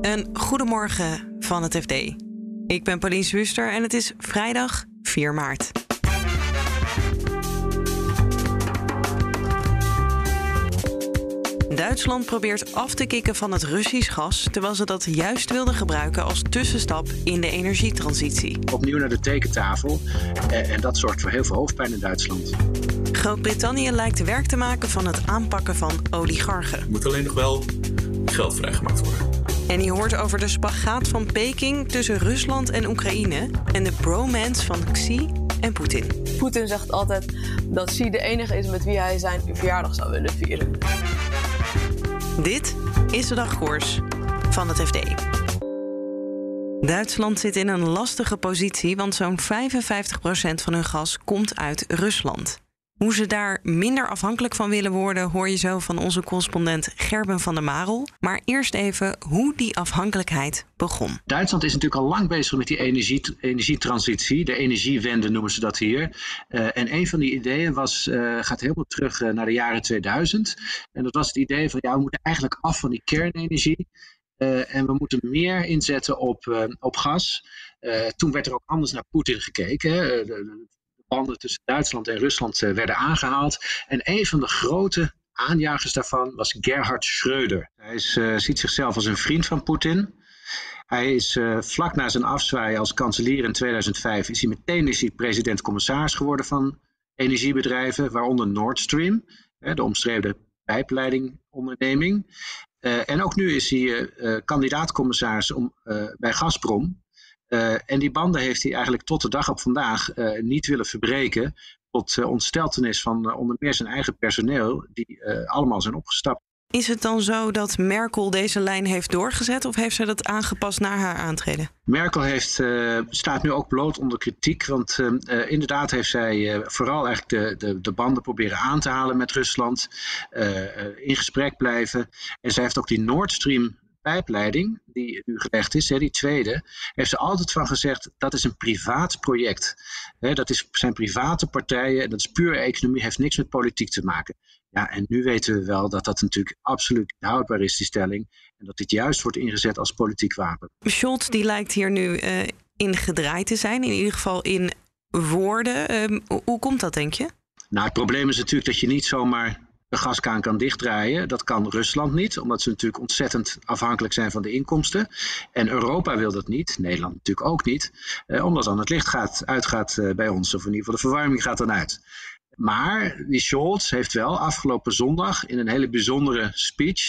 Een goedemorgen van het FD. Ik ben Pauline Wuster en het is vrijdag 4 maart. Duitsland probeert af te kicken van het Russisch gas, terwijl ze dat juist wilden gebruiken als tussenstap in de energietransitie. Opnieuw naar de tekentafel eh, en dat zorgt voor heel veel hoofdpijn in Duitsland. Groot-Brittannië lijkt werk te maken van het aanpakken van oligarchen. Er moet alleen nog wel geld vrijgemaakt worden. En je hoort over de spagaat van Peking tussen Rusland en Oekraïne en de bromance van Xi en Poetin. Poetin zegt altijd dat Xi de enige is met wie hij zijn verjaardag zou willen vieren. Dit is de dagkoers van het FD. Duitsland zit in een lastige positie, want zo'n 55% van hun gas komt uit Rusland. Hoe ze daar minder afhankelijk van willen worden, hoor je zo van onze correspondent Gerben van der Marel. Maar eerst even hoe die afhankelijkheid begon. Duitsland is natuurlijk al lang bezig met die energie, energietransitie. De energiewende noemen ze dat hier. Uh, en een van die ideeën was, uh, gaat helemaal terug uh, naar de jaren 2000. En dat was het idee van, ja, we moeten eigenlijk af van die kernenergie. en we moeten meer inzetten op, op gas. toen werd er ook anders naar Poetin gekeken. Hè. Banden tussen Duitsland en Rusland eh, werden aangehaald. En een van de grote aanjagers daarvan was Gerhard Schröder. Hij is, uh, ziet zichzelf als een vriend van Poetin. Hij is uh, vlak na zijn afzwaaien als kanselier in 2005 is hij meteen is hij president-commissaris geworden van energiebedrijven, waaronder Nord Stream, de omstreden pijpleidingonderneming. En ook nu is hij kandidaat-commissaris bij Gazprom. Uh, en die banden heeft hij eigenlijk tot de dag op vandaag uh, niet willen verbreken. Tot uh, ontsteltenis van onder meer zijn eigen personeel, die allemaal zijn opgestapt. Is het dan zo dat Merkel deze lijn heeft doorgezet of heeft ze dat aangepast naar haar aantreden? Merkel heeft, staat nu ook bloot onder kritiek, want inderdaad heeft zij vooral eigenlijk de, de, de, banden proberen aan te halen met Rusland, in gesprek blijven. En zij heeft ook die Nord Stream pijpleiding die nu gelegd is, hè, die tweede, heeft ze altijd van gezegd dat is een privaat project. Hè, dat is, zijn private partijen en dat is puur economie, heeft niks met politiek te maken. Ja, en nu weten we wel dat dat natuurlijk absoluut houdbaar is, die stelling. En dat dit juist wordt ingezet als politiek wapen. Scholz die lijkt hier nu uh, in gedraaid te zijn, in ieder geval in woorden. Uh, hoe komt dat, denk je? Nou, het probleem is natuurlijk dat je niet zomaar de gaskaan kan dichtdraaien. Dat kan Rusland niet, omdat ze natuurlijk ontzettend afhankelijk zijn van de inkomsten. En Europa wil dat niet, Nederland natuurlijk ook niet, eh, omdat dan het licht gaat, uitgaat eh, bij ons, of in ieder geval de verwarming gaat dan uit. Maar die Scholz heeft wel afgelopen zondag in een hele bijzondere speech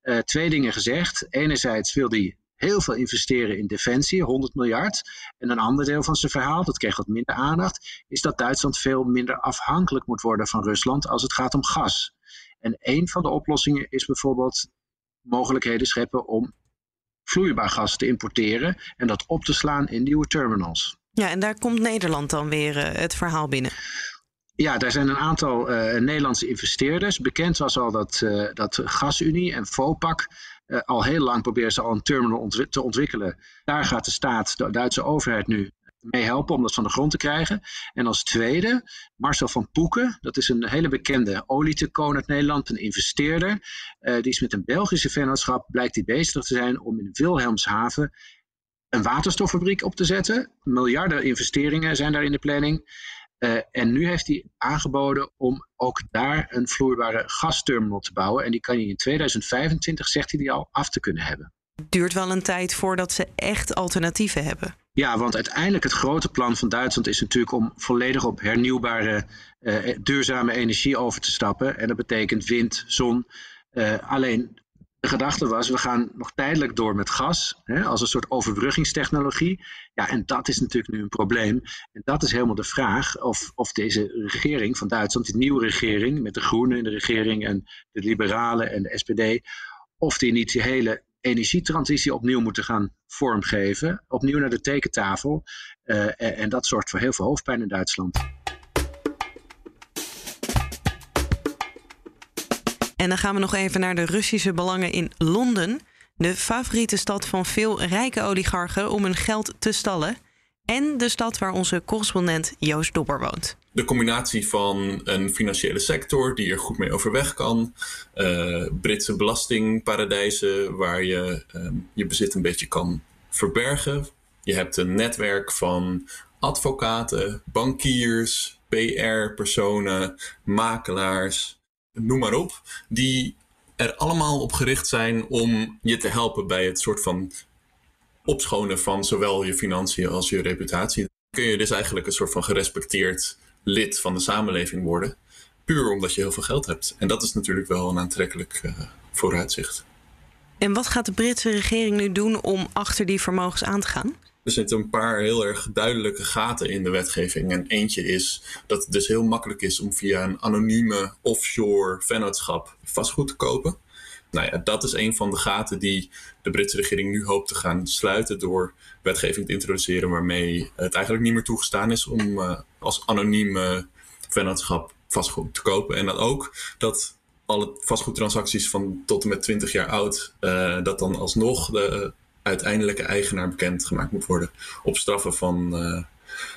eh, twee dingen gezegd. Enerzijds wil hij heel veel investeren in defensie, 100 miljard. En een ander deel van zijn verhaal, dat kreeg wat minder aandacht, is dat Duitsland veel minder afhankelijk moet worden van Rusland als het gaat om gas. En een van de oplossingen is bijvoorbeeld mogelijkheden scheppen om vloeibaar gas te importeren en dat op te slaan in nieuwe terminals. Ja, en daar komt Nederland dan weer uh, het verhaal binnen. Ja, daar zijn een aantal uh, Nederlandse investeerders. Bekend was al dat, uh, dat GasUnie en FOPAC al heel lang proberen ze al een terminal te ontwikkelen. Daar gaat de staat, de Duitse overheid nu mee helpen om dat van de grond te krijgen. En als tweede, Marcel van Poeken, dat is een hele bekende olietekoon uit Nederland, een investeerder. Uh, die is met een Belgische vennootschap, blijkt hij bezig te zijn om in Wilhelmshaven een waterstoffabriek op te zetten. Miljarden investeringen zijn daar in de planning. Uh, en nu heeft hij aangeboden om ook daar een vloeibare gasterminal te bouwen. En die kan je in 2025, zegt hij, die al af te kunnen hebben. Het duurt wel een tijd voordat ze echt alternatieven hebben. Ja, want uiteindelijk het grote plan van Duitsland is natuurlijk om volledig op hernieuwbare, uh, duurzame energie over te stappen. En dat betekent wind, zon. Uh, alleen de gedachte was, we gaan nog tijdelijk door met gas, hè, als een soort overbruggingstechnologie. Ja, en dat is natuurlijk nu een probleem. En dat is helemaal de vraag of, of deze regering van Duitsland, die nieuwe regering met de Groenen in de regering en de Liberalen en de SPD, of die niet die hele energietransitie opnieuw moeten gaan vormgeven. Opnieuw naar de tekentafel. Uh, en, en dat zorgt voor heel veel hoofdpijn in Duitsland. En dan gaan we nog even naar de Russische belangen in Londen. De favoriete stad van veel rijke oligarchen om hun geld te stallen. En de stad waar onze correspondent Joost Dobber woont. de combinatie van een financiële sector die er goed mee overweg kan, uh, Britse belastingparadijzen waar je uh, je bezit een beetje kan verbergen. Je hebt een netwerk van advocaten, bankiers, PR-personen, makelaars, noem maar op, die er allemaal op gericht zijn om je te helpen bij het soort van opschonen van zowel je financiën als je reputatie. Kun je dus eigenlijk een soort van gerespecteerd lid van de samenleving worden, puur omdat je heel veel geld hebt. En dat is natuurlijk wel een aantrekkelijk uh, vooruitzicht. En wat gaat de Britse regering nu doen om achter die vermogens aan te gaan? Er zitten een paar heel erg duidelijke gaten in de wetgeving. En eentje is dat het dus heel makkelijk is om via een anonieme offshore vennootschap vastgoed te kopen. Nou ja, dat is een van de gaten die de Britse regering nu hoopt te gaan sluiten door wetgeving te introduceren waarmee het eigenlijk niet meer toegestaan is om uh, als anonieme vennootschap vastgoed te kopen. En dan ook dat alle vastgoedtransacties van tot en met 20 jaar oud, uh, dat dan alsnog de uiteindelijke eigenaar bekendgemaakt moet worden. Op straffen van uh,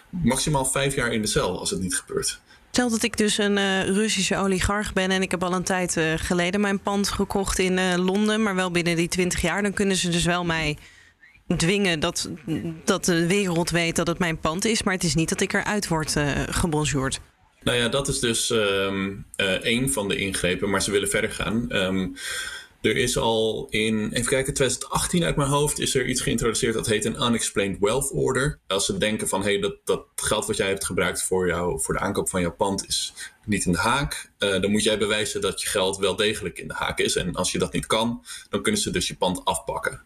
maximaal vijf jaar in de cel als het niet gebeurt. Stel dat ik dus een uh, Russische oligarch ben en ik heb al een tijd uh, geleden mijn pand gekocht in uh, Londen, maar wel binnen die 20 jaar, dan kunnen ze dus wel mij dwingen dat, dat de wereld weet dat het mijn pand is, maar het is niet dat ik eruit word gebonjourd. Nou ja, dat is dus um, een van de ingrepen, maar ze willen verder gaan. Um, er is al in, even kijken, 2018 uit mijn hoofd is er iets geïntroduceerd dat heet een Unexplained Wealth Order. Als ze denken van, hé, hey, dat, dat geld wat jij hebt gebruikt voor, jou, voor de aankoop van jouw pand is niet in de haak, uh, dan moet jij bewijzen dat je geld wel degelijk in de haak is. En als je dat niet kan, dan kunnen ze dus je pand afpakken.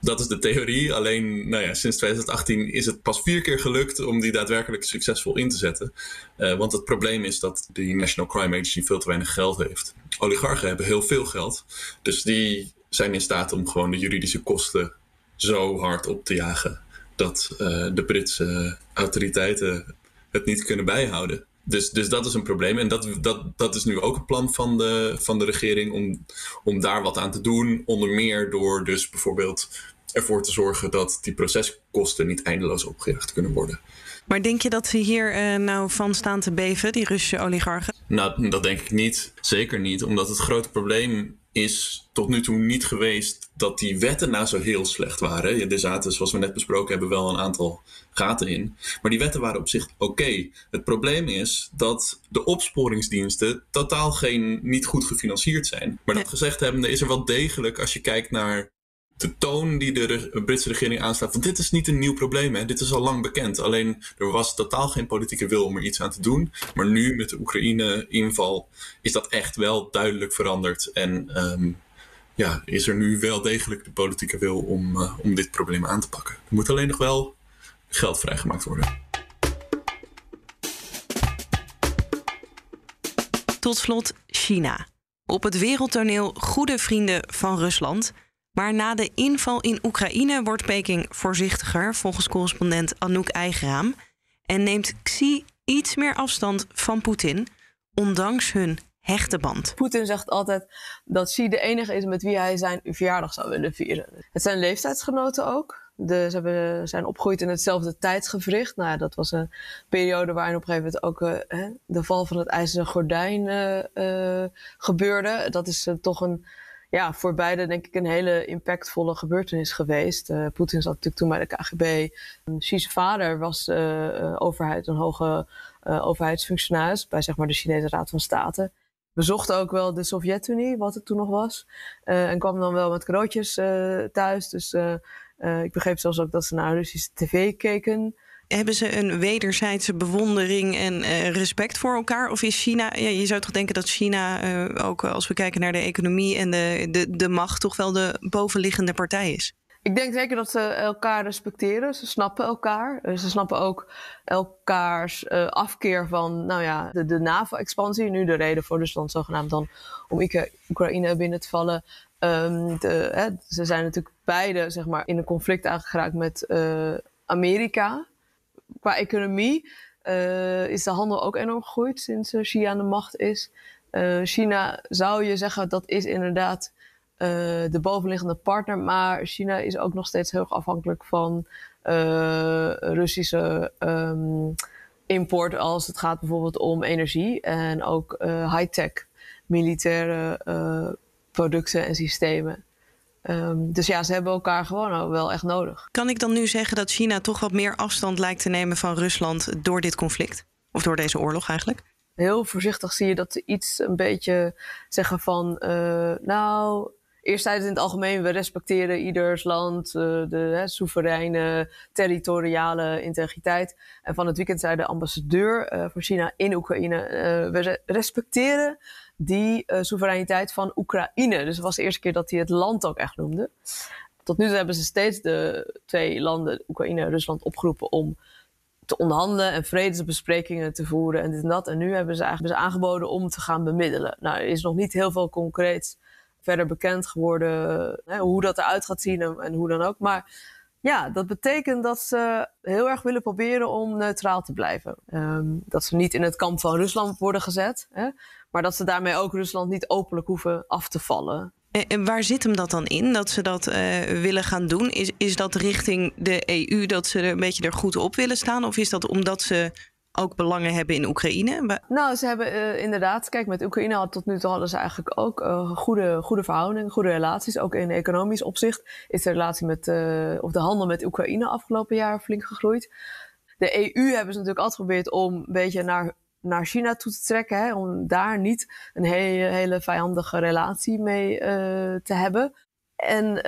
Dat is de theorie. Alleen nou ja, sinds 2018 is het pas vier keer gelukt om die daadwerkelijk succesvol in te zetten. Uh, want het probleem is dat de National Crime Agency veel te weinig geld heeft. Oligarchen hebben heel veel geld. Dus die zijn in staat om gewoon de juridische kosten zo hard op te jagen dat uh, de Britse autoriteiten het niet kunnen bijhouden. Dus, dus dat is een probleem. En dat, dat, dat is nu ook een plan van de, van de regering om, om daar wat aan te doen. Onder meer door dus bijvoorbeeld ervoor te zorgen dat die proceskosten niet eindeloos opgejaagd kunnen worden. Maar denk je dat ze hier uh, nou van staan te beven, die Russische oligarchen? Nou, dat denk ik niet. Zeker niet. Omdat het grote probleem is tot nu toe niet geweest dat die wetten nou zo heel slecht waren. Er zaten, zoals we net besproken hebben, wel een aantal gaten in. Maar die wetten waren op zich oké. Het probleem is dat de opsporingsdiensten totaal geen, niet goed gefinancierd zijn. Maar dat gezegd hebbende is er wel degelijk, als je kijkt naar de toon die de Britse regering aanslaat. Want dit is niet een nieuw probleem, hè? dit is al lang bekend. Alleen er was totaal geen politieke wil om er iets aan te doen. Maar nu met de Oekraïne-inval is dat echt wel duidelijk veranderd. En um, ja, is er nu wel degelijk de politieke wil om, uh, om dit probleem aan te pakken. Er moet alleen nog wel geld vrijgemaakt worden. Tot slot China. Op het wereldtoneel goede vrienden van Rusland. Maar na de inval in Oekraïne wordt Peking voorzichtiger, volgens correspondent Anouk Eigeraam. En neemt Xi iets meer afstand van Poetin, ondanks hun hechte band. Poetin zegt altijd dat Xi de enige is met wie hij zijn verjaardag zou willen vieren. Het zijn leeftijdsgenoten ook. Ze hebben, zijn opgegroeid in hetzelfde tijdsgevricht. Nou dat was een periode waarin op een gegeven moment ook uh, de val van het ijzeren gordijn uh, uh, gebeurde. Dat is toch een ja, voor beide denk ik een hele impactvolle gebeurtenis geweest. Uh, Poetin zat natuurlijk toen bij de KGB. Xi's vader was uh, overheid, een hoge overheidsfunctionaris bij zeg maar, de Chinese Raad van State. Bezocht ook wel de Sovjet-Unie, wat het toen nog was. en kwam dan wel met cadeautjes thuis. Dus ik begreep zelfs ook dat ze naar Russische tv keken hebben ze een wederzijdse bewondering en uh, respect voor elkaar? Of is China, ja, je zou toch denken dat China, uh, ook als we kijken naar de economie en de, de, de macht, toch wel de bovenliggende partij is? Ik denk zeker dat ze elkaar respecteren. Ze snappen elkaar. Ze snappen ook elkaars afkeer van nou ja, de, de NAVO-expansie. Nu de reden voor Rusland zogenaamd dan om Oekraïne binnen te vallen. Um, de, hè, ze zijn natuurlijk beide zeg maar, in een conflict aangeraakt met Amerika qua economie uh, is de handel ook enorm gegroeid sinds China aan de macht is. Uh, China zou je zeggen dat is inderdaad de bovenliggende partner, maar China is ook nog steeds heel afhankelijk van Russische um, import als het gaat bijvoorbeeld om energie en ook high-tech militaire producten en systemen. Ehm, dus ja, ze hebben elkaar gewoon wel echt nodig. Kan ik dan nu zeggen dat China toch wat meer afstand lijkt te nemen van Rusland door dit conflict? Of door deze oorlog eigenlijk? Heel voorzichtig zie je dat ze iets een beetje zeggen van, uh, nou, eerst in het algemeen, we respecteren ieders land, uh, de hè, soevereine, territoriale integriteit. En van het weekend zei de ambassadeur uh, van China in Oekraïne, we respecteren die soevereiniteit van Oekraïne. Dus het was de eerste keer dat hij het land ook echt noemde. Tot nu toe hebben ze steeds de twee landen, Oekraïne en Rusland, opgeroepen om te onderhandelen en vredesbesprekingen te voeren en dit en dat. En nu hebben ze eigenlijk aangeboden om te gaan bemiddelen. Nou, er is nog niet heel veel concreets verder bekend geworden hè, hoe dat eruit gaat zien en, hoe dan ook. Maar ja, dat betekent dat ze heel erg willen proberen om neutraal te blijven. Um, dat ze niet in het kamp van Rusland worden gezet. Hè, maar dat ze daarmee ook Rusland niet openlijk hoeven af te vallen. En waar zit hem dat dan in, dat ze dat uh, willen gaan doen? Is, is dat richting de EU dat ze er een beetje er goed op willen staan? Of is dat omdat ze ook belangen hebben in Oekraïne? Nou, ze hebben uh, inderdaad, kijk, met Oekraïne had tot nu toe hadden ze eigenlijk ook uh, goede, goede verhoudingen, goede relaties. Ook in economisch opzicht is de relatie met, of de handel met Oekraïne afgelopen jaar flink gegroeid. De EU hebben ze natuurlijk altijd geprobeerd om een beetje naar naar China toe te trekken. Om daar niet een hele, hele vijandige relatie mee te hebben. En uh,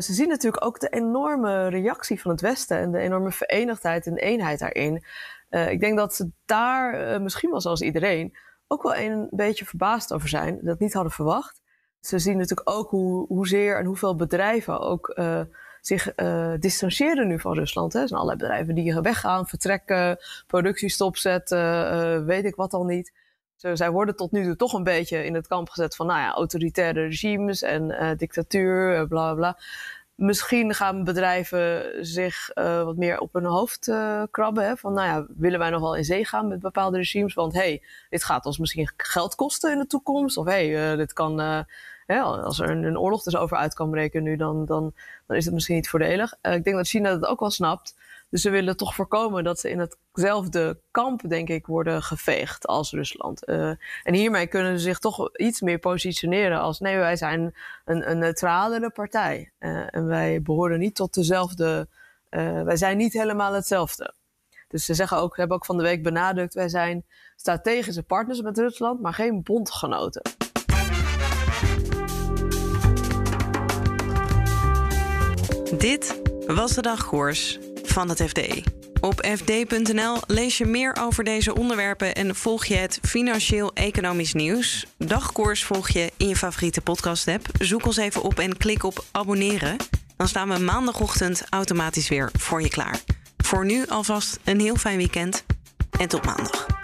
ze zien natuurlijk ook de enorme reactie van het Westen en de enorme verenigdheid en eenheid daarin. Uh, ik denk dat ze daar misschien wel zoals iedereen ook wel een beetje verbaasd over zijn. Dat niet hadden verwacht. Ze zien natuurlijk ook hoe, hoezeer en hoeveel bedrijven ook zich distancieren nu van Rusland. Hè. Er zijn allerlei bedrijven die weggaan, vertrekken, productie stopzetten, weet ik wat al niet. Zij worden tot nu toe toch een beetje in het kamp gezet van nou ja, autoritaire regimes en uh, dictatuur, bla bla bla. Misschien gaan bedrijven zich uh, wat meer op hun hoofd krabben. Van, nou ja, willen wij nog wel in zee gaan met bepaalde regimes? Want hey, dit gaat ons misschien geld kosten in de toekomst. Of hey, dit kan als er een, een, oorlog dus over uit kan breken nu, dan, dan, dan is het misschien niet voordelig. Ik denk dat China dat ook wel snapt. Dus ze willen toch voorkomen dat ze in hetzelfde kamp, denk ik, worden geveegd als Rusland. Uh, en hiermee kunnen ze zich toch iets meer positioneren als nee, wij zijn een, een neutralere partij. Uh, en wij behoren niet tot dezelfde, wij zijn niet helemaal hetzelfde. Dus ze zeggen ook, hebben ook van de week benadrukt, wij zijn strategische partners met Rusland, maar geen bondgenoten. Dit was de dagkoers van het FD. Op fd.nl lees je meer over deze onderwerpen en volg je het financieel-economisch nieuws. Dagkoers volg je in je favoriete podcast-app. Zoek ons even op en klik op abonneren. Dan staan we maandagochtend automatisch weer voor je klaar. Voor nu alvast een heel fijn weekend en tot maandag.